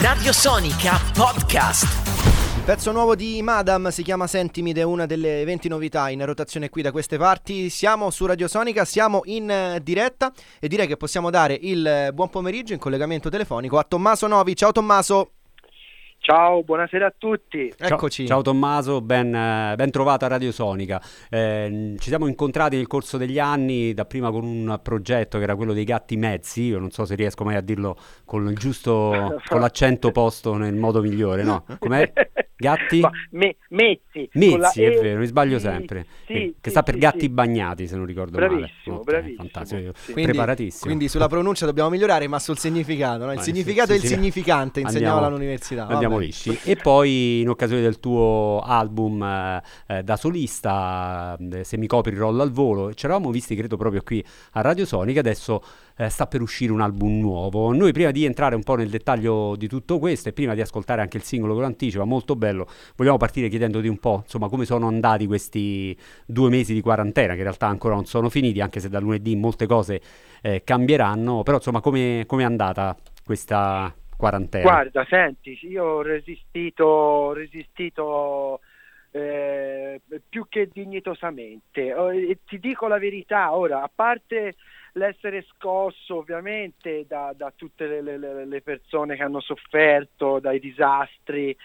Radio Sonica Podcast. Il pezzo nuovo di Madam si chiama Sentimi ed è una delle 20 novità in rotazione qui da queste parti. Siamo su Radio Sonica, siamo in eh, diretta e direi che possiamo dare il eh, buon pomeriggio in collegamento telefonico a Tommaso Novi. Ciao Tommaso. Ciao, buonasera a tutti. Eccoci. Ciao, ciao Tommaso, ben, eh, ben, trovato a Radio Sonica. Eh, ci siamo incontrati nel corso degli anni, dapprima con un progetto che era quello dei gatti mezzi, io non so se riesco mai a dirlo con il giusto, con l'accento posto nel modo migliore, no? Com'è? Gatti? Me, mezzi. Mezzi, è vero, mi sbaglio sempre. Sì, che, sì, sta per sì, gatti sì. bagnati, se non ricordo Bravissimo, male. bravissimo. Fantastico, Sì. Quindi, preparatissimo. quindi sulla pronuncia dobbiamo migliorare, ma sul significato. No? Il Eh, significato sì, e il sì, sì. significante insegnava all'università. Andiamo lisci. E poi in occasione del tuo album eh, eh, da solista, eh, Se mi copri rolla al volo, ci eravamo visti credo proprio qui a Radio Sonica, adesso eh, sta per uscire un album nuovo. Noi prima di entrare un po' nel dettaglio di tutto questo e prima di ascoltare anche il singolo che lo anticipa, molto bello, vogliamo partire chiedendoti un po' insomma come sono andati questi due mesi di quarantena, che in realtà ancora non sono finiti, anche se da lunedì molte cose eh, cambieranno, però insomma come è andata questa quarantena? Guarda, senti, io ho resistito, ho resistito eh, più che dignitosamente. Oh, e ti dico la verità, ora, a parte l'essere scosso ovviamente da, da tutte le, le- le persone che hanno sofferto, dai disastri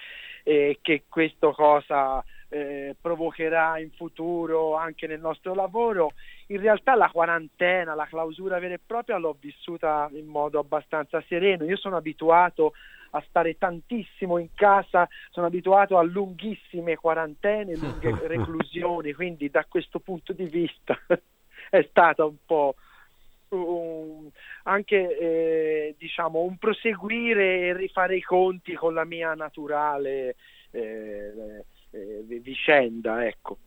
eh, che questo cosa eh, provocherà in futuro anche nel nostro lavoro, in realtà la quarantena, la clausura vera e propria l'ho vissuta in modo abbastanza sereno. Io sono abituato a stare tantissimo in casa, sono abituato a lunghissime quarantene, lunghe reclusioni, quindi da questo punto di vista è stata un po' un- anche eh, diciamo un proseguire e rifare i conti con la mia naturale eh, eh, vicenda, ecco.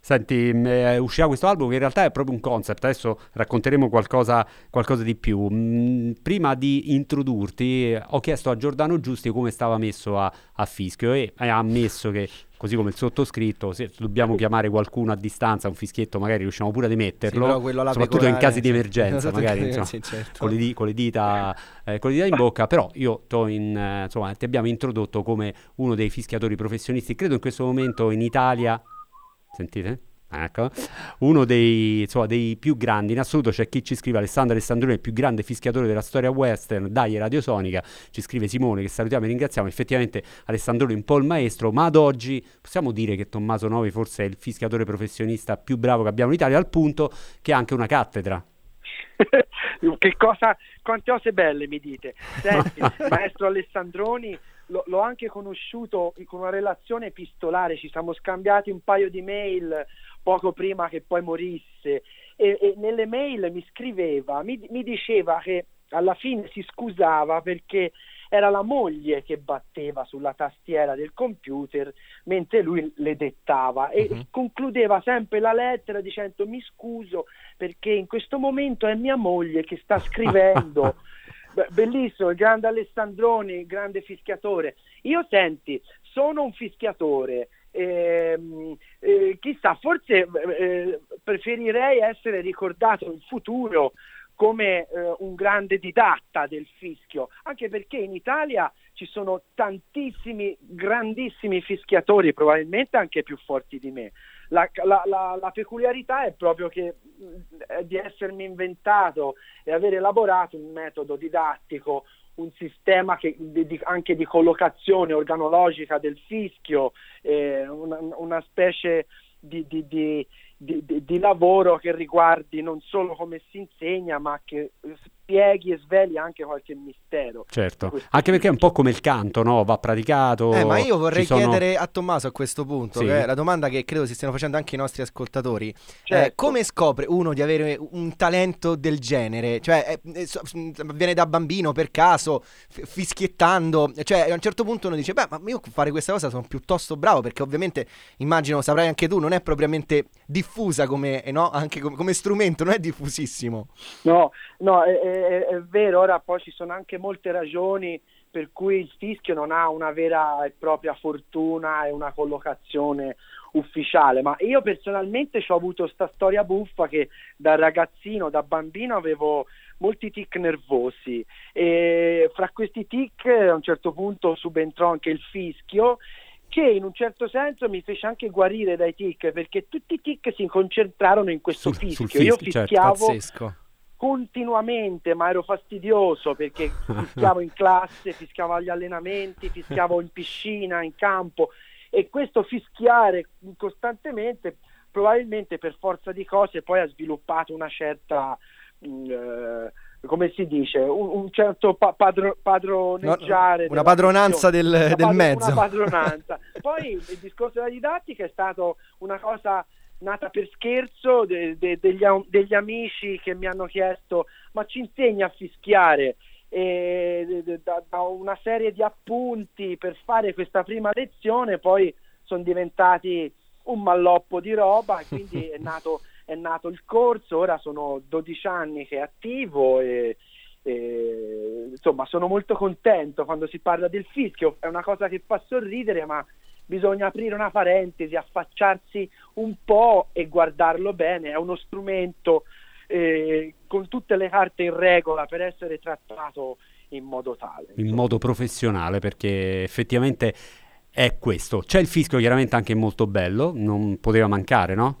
Senti, mh, eh, uscirà questo album che in realtà è proprio un concept, adesso racconteremo qualcosa, qualcosa di più. Mm, prima di introdurti ho chiesto a Giordano Giusti come stava messo a, a fischio e ha ammesso che, così come il sottoscritto, se dobbiamo chiamare qualcuno a distanza, un fischietto magari riusciamo pure Sì, però quello là soprattutto in casi di sì. emergenza, Esatto, magari sì, insomma, sì, certo. con, le di- con le dita, eh, con le dita in bocca, però io in, eh, insomma, ti abbiamo introdotto come uno dei fischiatori professionisti, credo in questo momento in Italia Sentite? Ecco, uno dei, insomma, dei più grandi in assoluto c'è chi ci scrive Alessandro Alessandroni, il più grande fischiatore della storia western, dai Radiosonica, ci scrive Simone che salutiamo e ringraziamo, effettivamente Alessandroni è un po' il maestro, ma ad oggi possiamo dire che Tommaso Novi forse è il fischiatore professionista più bravo che abbiamo in Italia, al punto che ha anche una cattedra. che cosa, quante cose belle mi dite. Senti, maestro Alessandroni lo- l'ho anche conosciuto con una relazione epistolare, ci siamo scambiati un paio di mail poco prima che poi morisse e, e nelle mail mi scriveva, mi, mi diceva che alla fine si scusava perché era la moglie che batteva sulla tastiera del computer mentre lui le dettava e Mhm. concludeva sempre la lettera dicendo mi scuso perché in questo momento è mia moglie che sta scrivendo. Bellissimo, il grande Alessandroni, grande fischiatore. Io senti, sono un fischiatore. ehm, eh, chissà, forse eh, preferirei essere ricordato in futuro come eh, un grande didatta del fischio, anche perché in Italia ci sono tantissimi grandissimi fischiatori, probabilmente anche più forti di me. La, la- la- la peculiarità è proprio che è di essermi inventato e aver elaborato un metodo didattico, un sistema che- di- di- anche di collocazione organologica del fischio, eh, una, una specie di, di- di- di- di- lavoro che riguardi non solo come si insegna, ma che spieghi e sveli anche qualche mistero. Certo, anche perché è un po' come il canto, no? Va praticato. Eh, ma io vorrei sono- chiedere a Tommaso a questo punto, Sì. che è la domanda che credo si stiano facendo anche i nostri ascoltatori. Certo. Eh, come scopre uno di avere un talento del genere? Cioè, eh, eh, so- mm, viene da bambino per caso, f- fischiettando. Cioè, a un certo punto uno dice, beh, ma io fare questa cosa sono piuttosto bravo, perché ovviamente, immagino, saprai anche tu, non è propriamente diffusa come, eh, no? Anche come, come strumento, non è diffusissimo. No, no, eh, è, è vero, ora poi ci sono anche molte ragioni per cui il fischio non ha una vera e propria fortuna e una collocazione ufficiale, ma io personalmente ho avuto questa storia buffa che da ragazzino, da bambino avevo molti tic nervosi e fra questi tic a un certo punto subentrò anche il fischio che in un certo senso mi fece anche guarire dai tic perché tutti i tic si concentrarono in questo Sul- sul fischio. Io fischio, certo, fischiavo Pazzesco. Continuamente, ma ero fastidioso perché fischiavo in classe, fischiavo agli allenamenti, fischiavo in piscina, in campo. E questo fischiare costantemente probabilmente per forza di cose poi ha sviluppato una certa mh, eh, come si dice un, un certo pa- padro- padroneggiare No, una padronanza del- Una del padro- mezzo. una padronanza. Poi il discorso della didattica è stato una cosa nata per scherzo de- de- degli, degli amici che mi hanno chiesto ma ci insegni a fischiare? E da, da una serie di appunti per fare questa prima lezione poi sono diventati un malloppo di roba e quindi è nato, è nato il corso. Ora sono 12 anni che è attivo e, e, insomma sono molto contento quando si parla del fischio. È una cosa che fa sorridere ma bisogna aprire una parentesi, affacciarsi un po' e guardarlo bene, è uno strumento eh, con tutte le carte in regola per essere trattato in modo tale. in modo professionale perché effettivamente è questo. C'è il fischio chiaramente anche molto bello, non poteva mancare, no?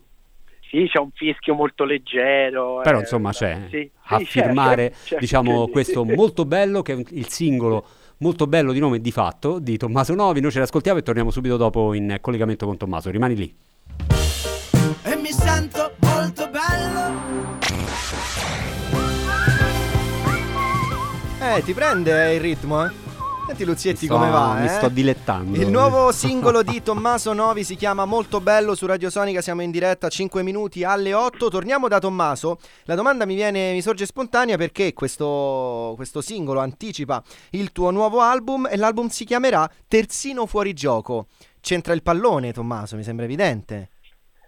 Sì, c'è un fischio molto leggero. Però eh, insomma c'è sì, a sì, c'è, firmare c'è, c'è diciamo lì. questo molto bello che è il singolo molto bello di nome di fatto di Tommaso Novi. Noi ce l'ascoltiamo e torniamo subito dopo in collegamento con Tommaso. Rimani lì. E mi sento molto bello. Eh, ti prende il ritmo, eh? Senti Luzietti sto- come va, Mi eh? sto dilettando. Il nuovo singolo di Tommaso Novi si chiama Molto bello su Radio Sonica, siamo in diretta 5 minuti alle 8. Torniamo da Tommaso. La domanda mi viene mi sorge spontanea perché questo, questo singolo anticipa il tuo nuovo album e l'album si chiamerà Terzino fuori gioco. C'entra il pallone, Tommaso, mi sembra evidente.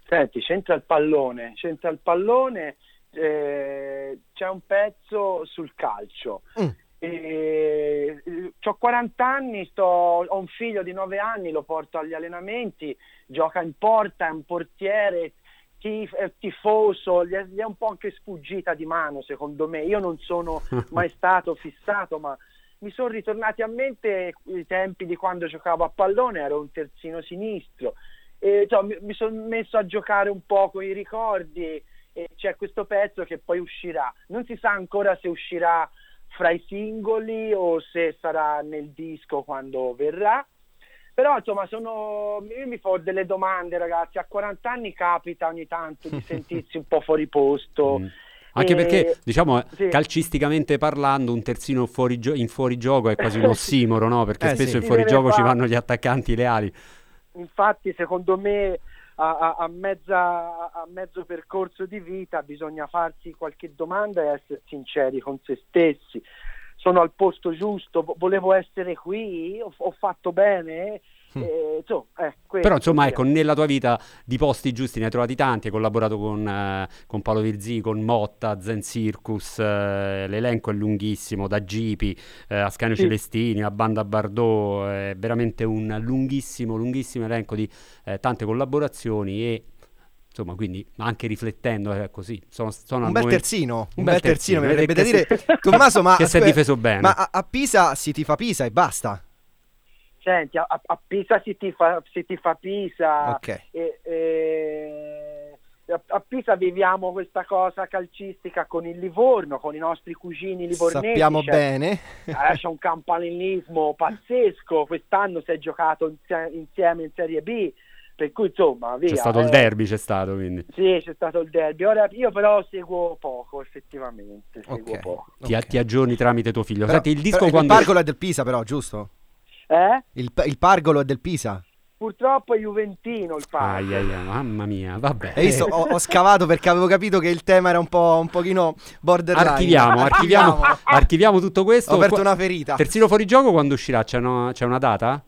Senti, c'entra il pallone, c'entra il pallone, eh, c'è un pezzo sul calcio. Mm. Ho 40 anni, sto, ho un figlio di 9 anni, lo porto agli allenamenti, gioca in porta, è un portiere, tif- è tifoso, gli è, gli è un po' anche sfuggita di mano secondo me. Io non sono mai stato fissato, ma mi sono ritornati a mente i tempi di quando giocavo a pallone, ero un terzino sinistro. E, insomma, mi, mi sono messo a giocare un po' con i ricordi e c'è questo pezzo che poi uscirà. Non si sa ancora se uscirà fra i singoli o se sarà nel disco quando verrà. Però insomma sono, io mi faccio delle domande ragazzi, a 40 anni capita ogni tanto di sentirsi un po' fuori posto. Mm. Anche perché, diciamo, eh, sì. calcisticamente parlando, un terzino fuori gio- in fuorigioco è quasi un ossimoro, no? Perché Eh, spesso sì. in fuorigioco ci vanno gli attaccanti leali. Infatti, secondo me, a, a- mezza- a mezzo percorso di vita bisogna farsi qualche domanda e essere sinceri con se stessi. Sono al posto giusto, vo- volevo essere qui, ho, ho fatto bene. Eh, insomma, eh, questo, Però insomma, ecco, nella tua vita di posti giusti ne hai trovati tanti, hai collaborato con, eh, con Paolo Virzì, con Motta, Zen Circus, eh, l'elenco è lunghissimo, da Gipi eh, a Scanio Sì. Celestini, a Banda Bardot, è veramente un lunghissimo, lunghissimo elenco di eh, tante collaborazioni e insomma, quindi anche riflettendo, è così, sono, sono Un bel momento- terzino, un, Un bel bel terzino, mi terzino, verrebbe da dire. che si- Tommaso, ma che si è difeso bene. Ma a, a Pisa si tifa Pisa e basta. Senti, a, a Pisa si tifa, si tifa Pisa. Ok. e- e- a, a Pisa viviamo questa cosa calcistica con il Livorno, con i nostri cugini livornesi. Sappiamo c'è- bene. eh, c'è un campanilismo pazzesco. Quest'anno si è giocato insie- insieme in Serie B, per cui insomma, via. C'è stato il eh. derby, c'è stato quindi. Sì, c'è stato il derby. Ora io però seguo poco, effettivamente. Seguo Ok. poco. Ti, Ok. ti aggiorni tramite tuo figlio. Però- Senti, il disco però quando... Il Pargolo è del Pisa, però, giusto? Eh? Il, il Pargolo è del Pisa. Purtroppo è Juventino il Ai, padre. ai, ai, mamma mia, vabbè. Hai visto? Ho, ho scavato perché avevo capito che il tema era un po' un pochino borderline. Archiviamo, archiviamo, archiviamo tutto questo. Ho aperto una ferita. Terzino fuori gioco quando uscirà? C'è una, c'è una data?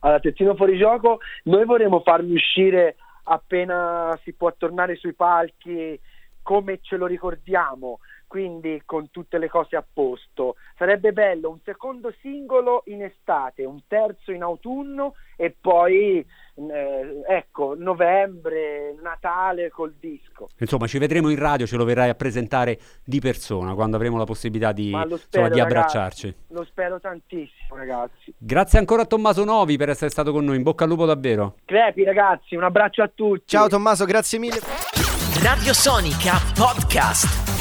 Allora, Terzino fuori gioco, noi vorremmo farli uscire appena si può tornare sui palchi come ce lo ricordiamo. Quindi con tutte le cose a posto. Sarebbe bello un secondo singolo in estate, un terzo in autunno e poi eh, ecco, novembre, Natale col disco. Insomma, ci vedremo in radio, ce lo verrai a presentare di persona quando avremo la possibilità di, lo insomma, spero, di ragazzi, abbracciarci. Lo spero tantissimo, ragazzi. Grazie ancora a Tommaso Novi per essere stato con noi. In bocca al lupo davvero. Crepi, ragazzi, un abbraccio a tutti. Ciao Tommaso, grazie mille. Radio Sonica Podcast.